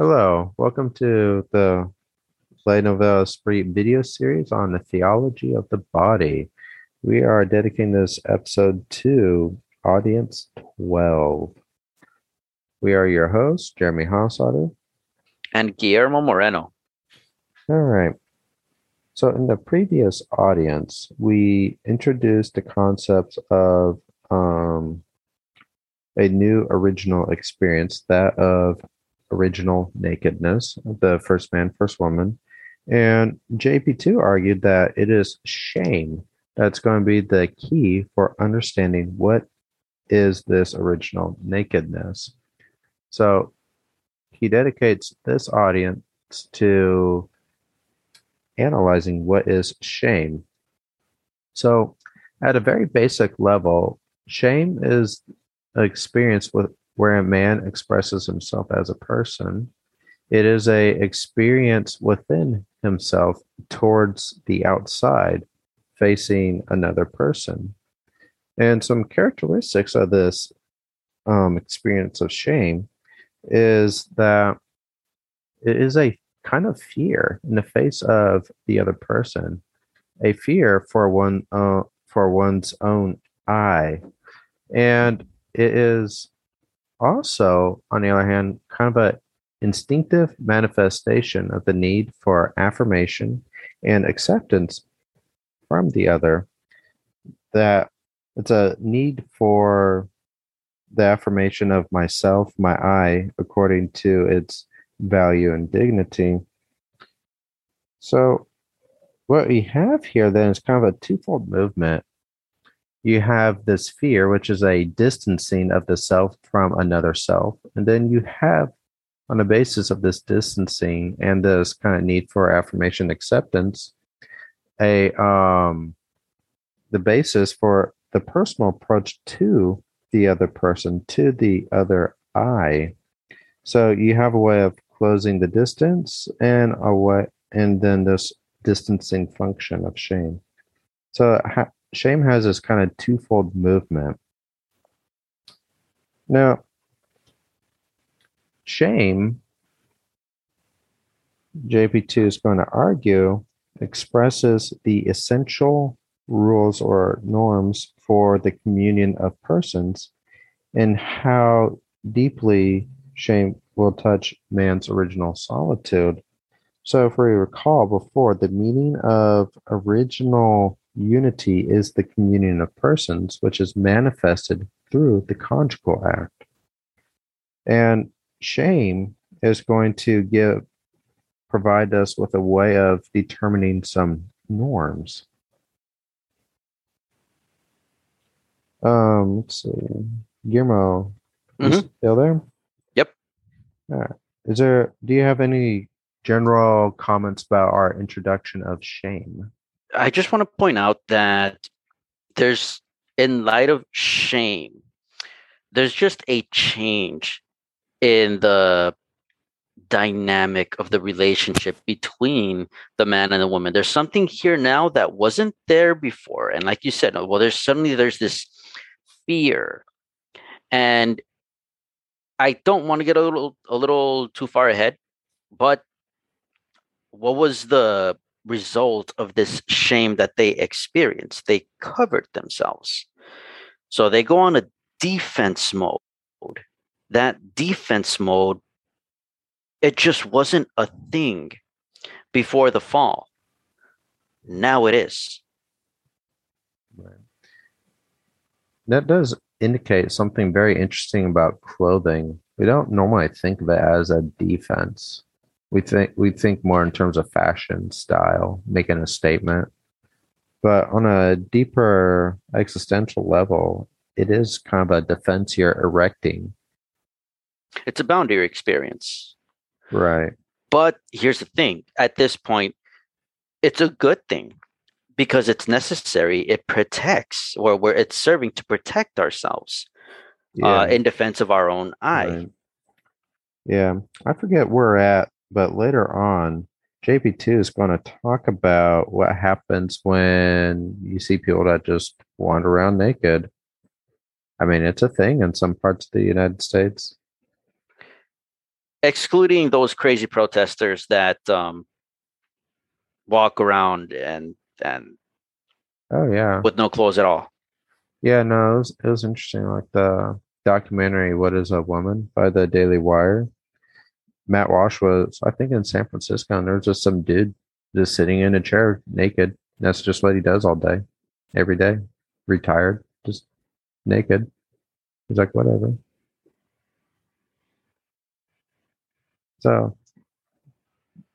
Hello, welcome to the Le Nouvel Esprit video series on the theology of the body. We are dedicating this episode to Audience 12. We are your hosts, Jeremy Hossotter. And Guillermo Moreno. All right. So, in the previous audience, we introduced the concepts of um, a new original experience, that of original nakedness, the first man, first woman. And JP2 argued that it is shame that's going to be the key for understanding what is this original nakedness. So he dedicates this audience to analyzing what is shame. So, at a very basic level, shame is experience with where a man expresses himself as a person. It is a experience within himself towards the outside, facing another person. And some characteristics of this um, experience of shame is that it is a kind of fear in the face of the other person, a fear for one uh, for one's own I, and it is also, on the other hand, kind of a instinctive manifestation of the need for affirmation and acceptance from the other. That it's a need for the affirmation of myself, my I, according to its value and dignity. So, what we have here then is kind of a twofold movement you have this fear, which is a distancing of the self from another self. And then you have, on the basis of this distancing and this kind of need for affirmation acceptance, a um the basis for the personal approach to the other person, to the other I. So you have a way of closing the distance and a way and then this distancing function of shame. So shame has this kind of twofold movement. Now, shame, JP2 is going to argue, expresses the essential rules or norms for the communion of persons and how deeply shame will touch man's original solitude. So, if we recall before, the meaning of original Unity is the communion of persons, which is manifested through the conjugal act. And shame is going to give provide us with a way of determining some norms. Um, let's see. Guillermo, mm-hmm. still there? Yep. All right. Is there do you have any general comments about our introduction of shame? I just want to point out that there's, in light of shame, there's just a change in the dynamic of the relationship between the man and the woman. There's something here now that wasn't there before. And like you said, well, there's suddenly there's this fear. And I don't want to get a little a little too far ahead, but what was the result of this shame that they experienced. They covered themselves. So they go on a defense mode. That defense mode, it just wasn't a thing before the fall. Now it is. That does indicate something very interesting about clothing. We don't normally think of it as a defense we think we think more in terms of fashion style making a statement. But on a deeper existential level it is kind of a defense you're erecting. It's a boundary experience. Right. But here's the thing at this point it's a good thing because it's necessary. It protects or where it's serving to protect ourselves uh, yeah. uh, in defense of our own I. Right. yeah. I forget where we're at but later on, JP2 is going to talk about what happens when you see people that just wander around naked. I mean, it's a thing in some parts of the United States. excluding those crazy protesters that um, walk around and and Oh yeah. with no clothes at all. Yeah, no, it was, it was interesting. Like the documentary "What Is a Woman" by the Daily Wire. Matt Walsh was, I think, in San Francisco, and there was just some dude just sitting in a chair naked. That's just what he does all day, every day. Retired, just naked. He's like, whatever. So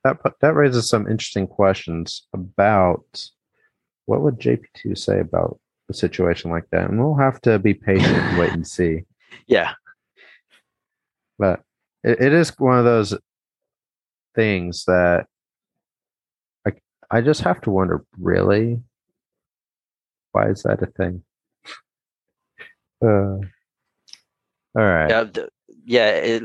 that that raises some interesting questions about what would JP2 say about a situation like that, and we'll have to be patient and wait and see. Yeah. But it, it is one of those things that I I just have to wonder, really, why is that a thing? Uh, all right. Yeah. yeah it,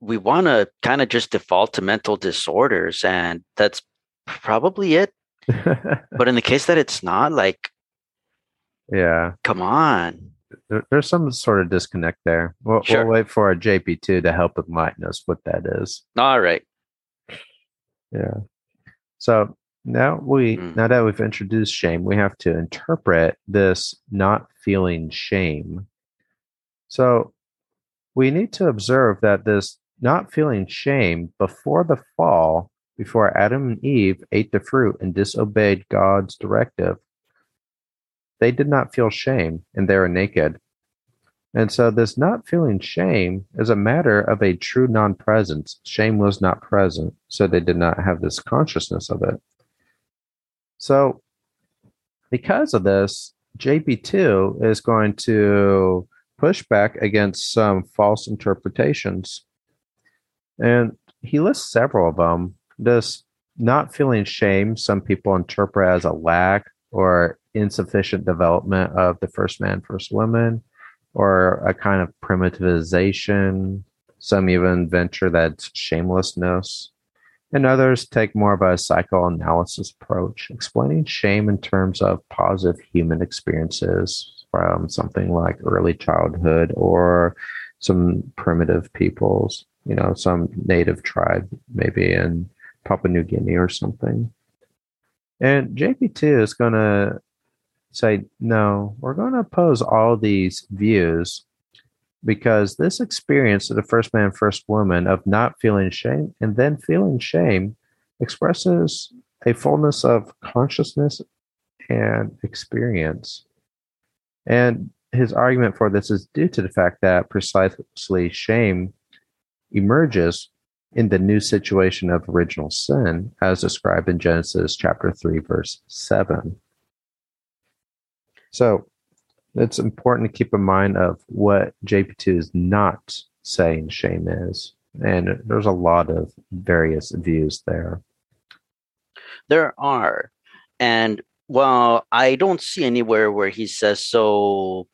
we want to kind of just default to mental disorders, and that's probably it. But in the case that it's not, like, yeah. come on. There, there's some sort of disconnect there. We'll, Sure. we'll wait for a JP2 to help enlighten us what that is. All right. Yeah. So now we Mm. now that we've introduced shame, we have to interpret this not feeling shame. So we need to observe that this not feeling shame before the fall, before Adam and Eve ate the fruit and disobeyed God's directive, they did not feel shame and they were naked. And so, this not feeling shame is a matter of a true non presence. Shame was not present, so they did not have this consciousness of it. So, because of this, JP2 is going to push back against some false interpretations. And he lists several of them. This not feeling shame, some people interpret as a lack or insufficient development of the first man, first woman or a kind of primitivization. Some even venture that shamelessness. And others take more of a psychoanalysis approach, explaining shame in terms of positive human experiences from something like early childhood or some primitive peoples, you know, some native tribe, maybe in Papua New Guinea or something. And JP2 is going to say, no, we're going to oppose all these views because this experience of the first man, first woman of not feeling shame and then feeling shame expresses a fullness of consciousness and experience. And his argument for this is due to the fact that precisely shame emerges in the new situation of original sin, as described in Genesis chapter 3, verse 7. So it's important to keep in mind of what JP2 is not saying shame is. And there's a lot of various views there. There are. And well, I don't see anywhere where he says so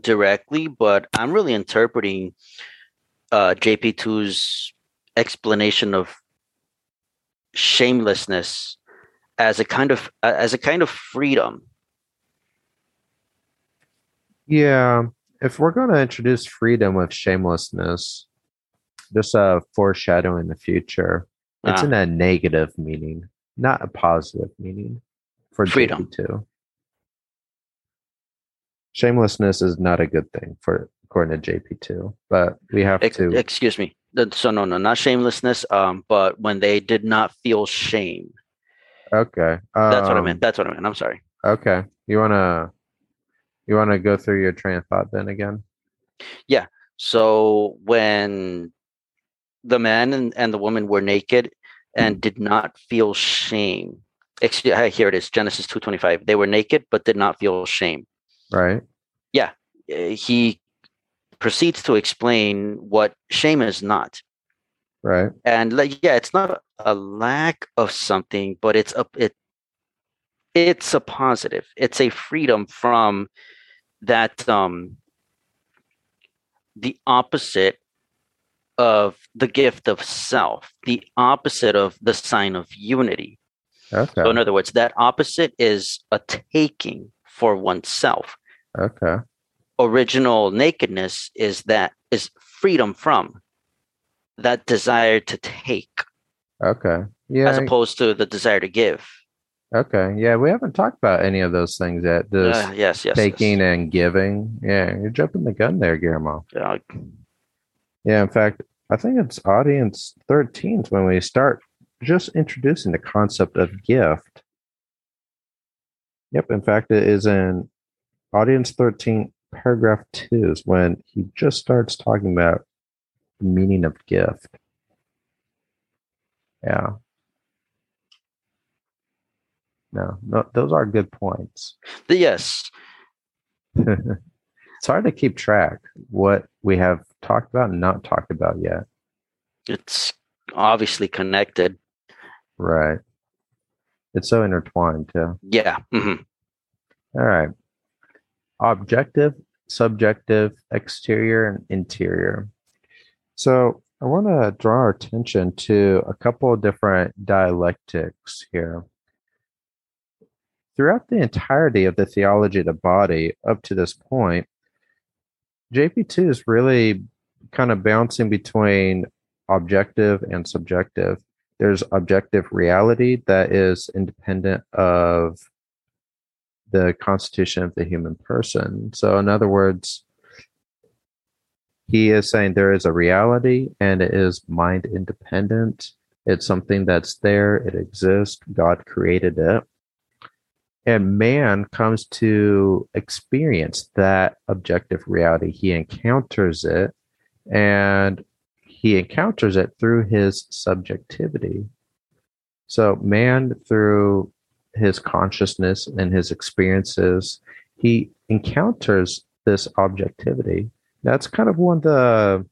directly, but I'm really interpreting uh, JP2's explanation of shamelessness as a kind of as a kind of freedom. Yeah. If we're going to introduce freedom with shamelessness, just a foreshadowing the future, it's Ah. in a negative meaning, not a positive meaning for Freedom. JP2. Shamelessness is not a good thing for according to JP2, but we have Ex- to excuse me. So no, no, not shamelessness. Um, but when they did not feel shame. Okay. That's what I um, meant. That's what I meant. I'm sorry. Okay. You wanna you wanna go through your train of thought then again? Yeah. So when the man and, and the woman were naked and mm. did not feel shame. Excuse, uh, here it is, Genesis 2:25. They were naked but did not feel shame. Right? Yeah. Eh, he proceeds to explain what shame is not. Right. And like yeah, it's not a lack of something, but it's a it it's a positive. It's a freedom from that um the opposite of the gift of self, the opposite of the sign of unity. Okay. So, in other words, that opposite is a taking for oneself. Okay. Original nakedness is that is freedom from. that desire to take Okay. Yeah. as opposed to the desire to give. Okay. Yeah. We haven't talked about any of those things yet. This Uh, yes, yes. taking yes. and giving. Yeah. You're jumping the gun there, Guillermo. Uh, Yeah. In fact, I think it's audience 13 when we start just introducing the concept of gift. Yep. In fact, it is in audience 13, paragraph two, is when he just starts talking about the meaning of gift. Yeah. No, no, those are good points. the- yes. it's hard to keep track what we have talked about and not talked about yet. It's obviously connected. Right. It's so intertwined too. Yeah. mhm. All right. Objective, subjective, exterior, and interior. So I want to draw our attention to a couple of different dialectics here. Throughout the entirety of the theology of the body up to this point, JP2 is really kind of bouncing between objective and subjective. There's objective reality that is independent of the constitution of the human person. So, in other words, he is saying there is a reality and it is mind independent. It's something that's there, it exists, God created it. And man comes to experience that objective reality. He encounters it and he encounters it through his subjectivity. So, man, through his consciousness and his experiences, he encounters this objectivity. That's kind of one of the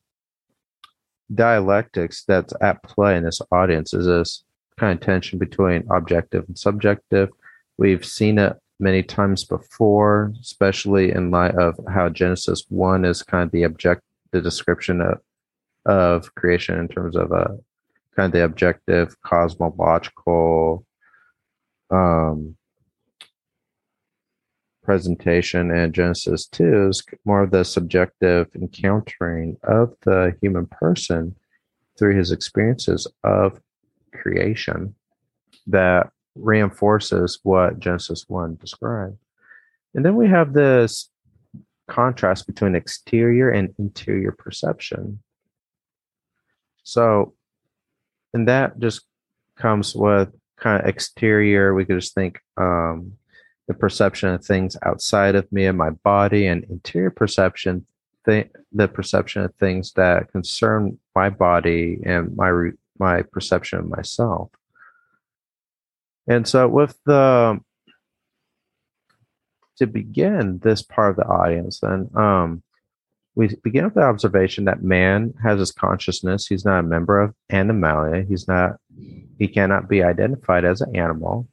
dialectics that's at play in this audience is this kind of tension between objective and subjective. We've seen it many times before, especially in light of how Genesis 1 is kind of the object the description of, of creation in terms of a kind of the objective cosmological um, presentation. And Genesis 2 is more of the subjective encountering of the human person through his experiences of creation that reinforces what Genesis 1 described. And then we have this contrast between exterior and interior perception. So, and that just comes with kind of exterior. We could just think um, the perception of things outside of me and my body, and interior perception, th- the perception of things that concern my body and my re- my perception of myself. And so, with the to begin this part of the audience, then um, we begin with the observation that man has his consciousness. He's not a member of Animalia. He's not. He cannot be identified as an animal.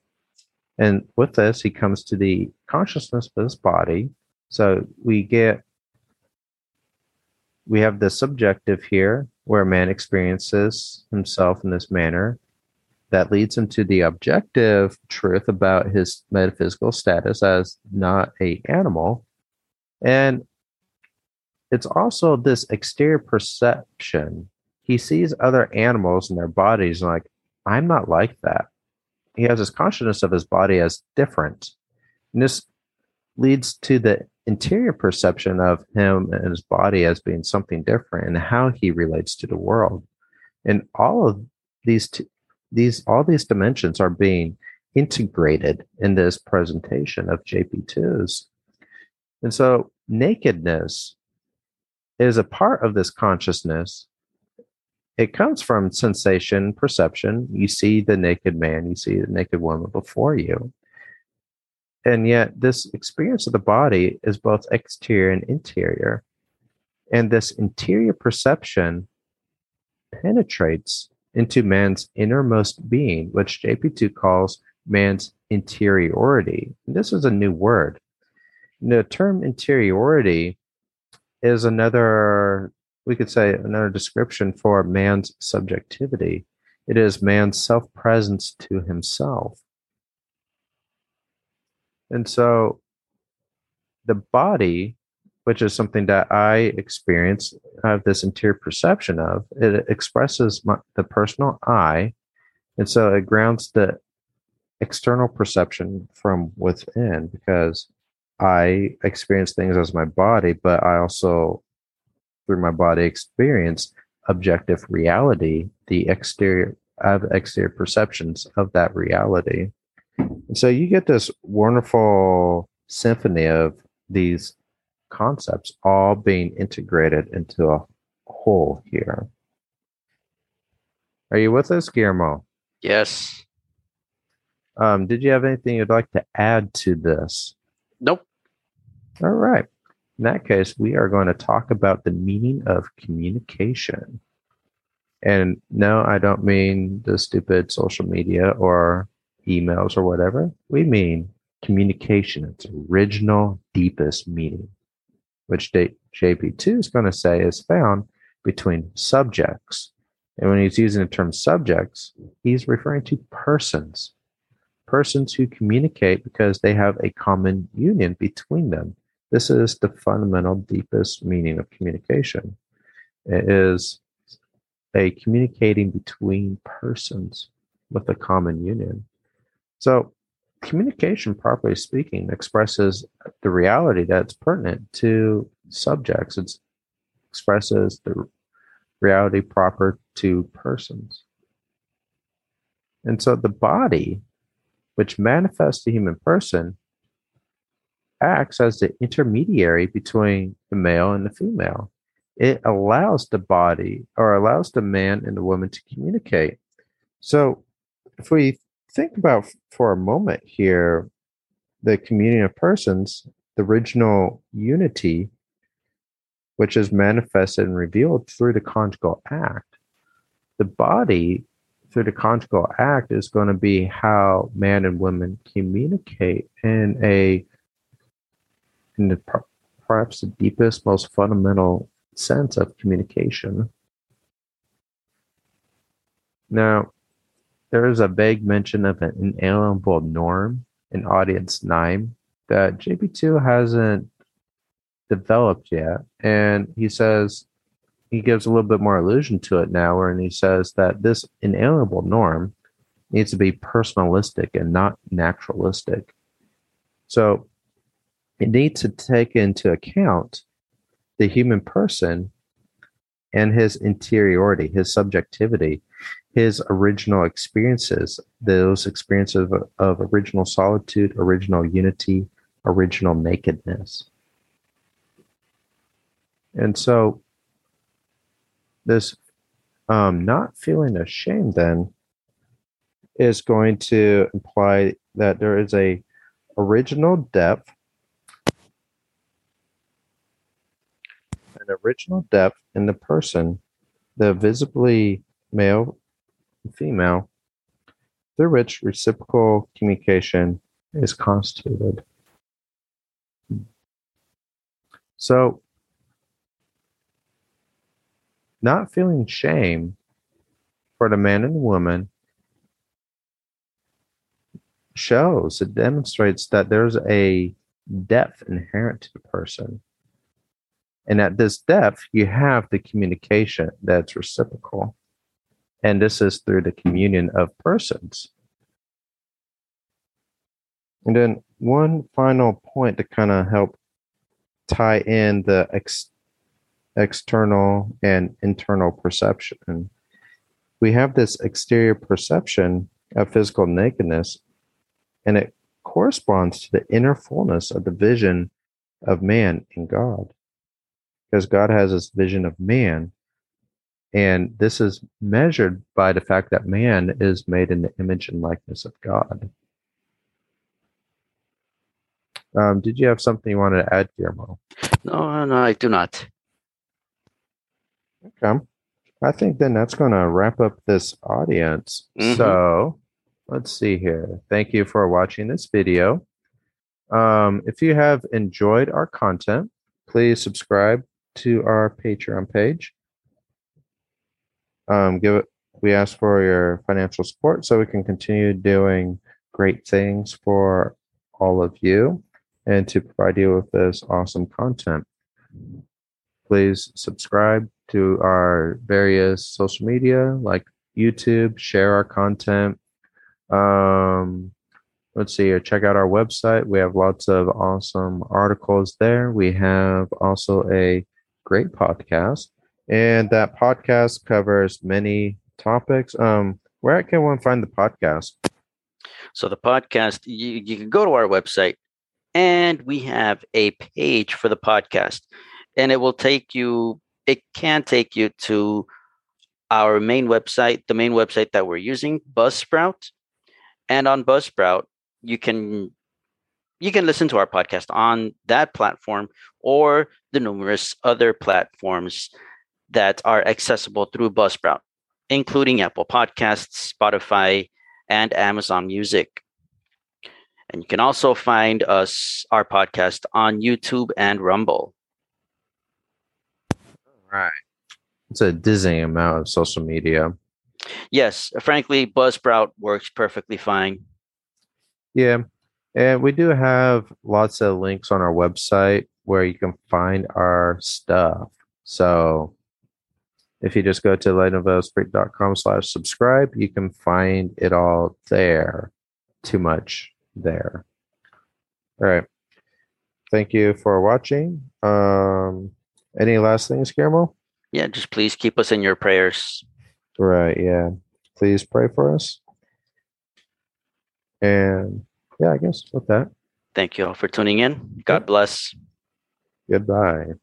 And with this, he comes to the consciousness of his body. So we get, we have the subjective here, where man experiences himself in this manner. That leads him to the objective truth about his metaphysical status as not a animal. And it's also this exterior perception. He sees other animals and their bodies and like, I'm not like that he has this consciousness of his body as different. And this leads to the interior perception of him and his body as being something different and how he relates to the world. And all of these t- these all these dimensions are being integrated in this presentation of JP2s. And so nakedness is a part of this consciousness it comes from sensation, perception. You see the naked man, you see the naked woman before you. And yet, this experience of the body is both exterior and interior. And this interior perception penetrates into man's innermost being, which JP2 calls man's interiority. And this is a new word. The term interiority is another we could say another description for man's subjectivity. It is man's self presence to himself. And so the body which is something that I experience, I have this interior perception of. It expresses my, the personal I, and so it grounds the external perception from within because I experience things as my body, but I also, through my body experience, objective reality, the exterior, have exterior perceptions of that reality. And so you get this wonderful symphony of these concepts all being integrated into a whole here. Are you with us, Guillermo? Yes. Um, did you have anything you'd like to add to this? Nope. All right. In that case, we are going to talk about the meaning of communication. And no, I don't mean the stupid social media or emails or whatever. We mean communication, its original, deepest meaning, which JP2 is going to say is found between subjects. And when he's using the term subjects, he's referring to persons, persons who communicate because they have a common union between them. This is the fundamental, deepest meaning of communication. It is a communicating between persons with a common union. So, communication, properly speaking, expresses the reality that's pertinent to subjects. It expresses the reality proper to persons. And so the body, which manifests the human person, acts as the intermediary between the male and the female. It allows the body or allows the man and the woman to communicate. So if we think about for a moment here the communion of persons, the original unity, which is manifested and revealed through the conjugal act. The body, through the conjugal act, is going to be how man and woman communicate in a in the perhaps the deepest, most fundamental sense of communication. Now, there is a vague mention of an inalienable norm in audience nine that JP2 hasn't developed yet. And he says, he gives a little bit more allusion to it now, where he says that this inalienable norm needs to be personalistic and not naturalistic. So it needs to take into account the human person and his interiority, his subjectivity, his original experiences, those experiences of, of original solitude, original unity, original nakedness. And so, this um, not feeling ashamed then is going to imply that there is a original depth an original depth in the person the visibly male and female, through which reciprocal communication is constituted. So, not feeling shame for the man and woman shows, it demonstrates that there's a depth inherent to the person. And at this depth, you have the communication that's reciprocal. And this is through the communion of persons. And then one final point to kind of help tie in the ex- external and internal perception. We have this exterior perception of physical nakedness, and it corresponds to the inner fullness of the vision of man in God. Because God has this vision of man and this is measured by the fact that man is made in the image and likeness of God. Um, did you have something you wanted to add, Guillermo? No, no, I do not. Okay. I think then that's going to wrap up this audience. Mm-hmm. So let's see here. Thank you for watching this video. Um, if you have enjoyed our content, please subscribe to our Patreon page um, give it. We ask for your financial support so we can continue doing great things for all of you and to provide you with this awesome content. Please subscribe to our various social media like YouTube, share our content. Um, let's see check out our website. We have lots of awesome articles there. We have also a great podcast, and that podcast covers many topics. Um, where can one find the podcast? So the podcast, you, you can go to our website and we have a page for the podcast and it will take you it can take you to our main website the main website that we're using buzzsprout and on buzzsprout you can you can listen to our podcast on that platform or the numerous other platforms that are accessible through buzzsprout including apple podcasts spotify and amazon music and you can also find us, our podcast, on YouTube and Rumble. Right. It's a dizzying amount of social media. Yes, frankly, Buzzsprout works perfectly fine. Yeah. And we do have lots of links on our website where you can find our stuff. So if you just go to lenouvelesprit.com slash subscribe, you can find it all there. Too much there. All right. Thank you for watching. Um, any last things, Guillermo? Yeah, just please keep us in your prayers. Right. Yeah. Please pray for us. And yeah, I guess with that. Thank you all for tuning in. God bless. Goodbye.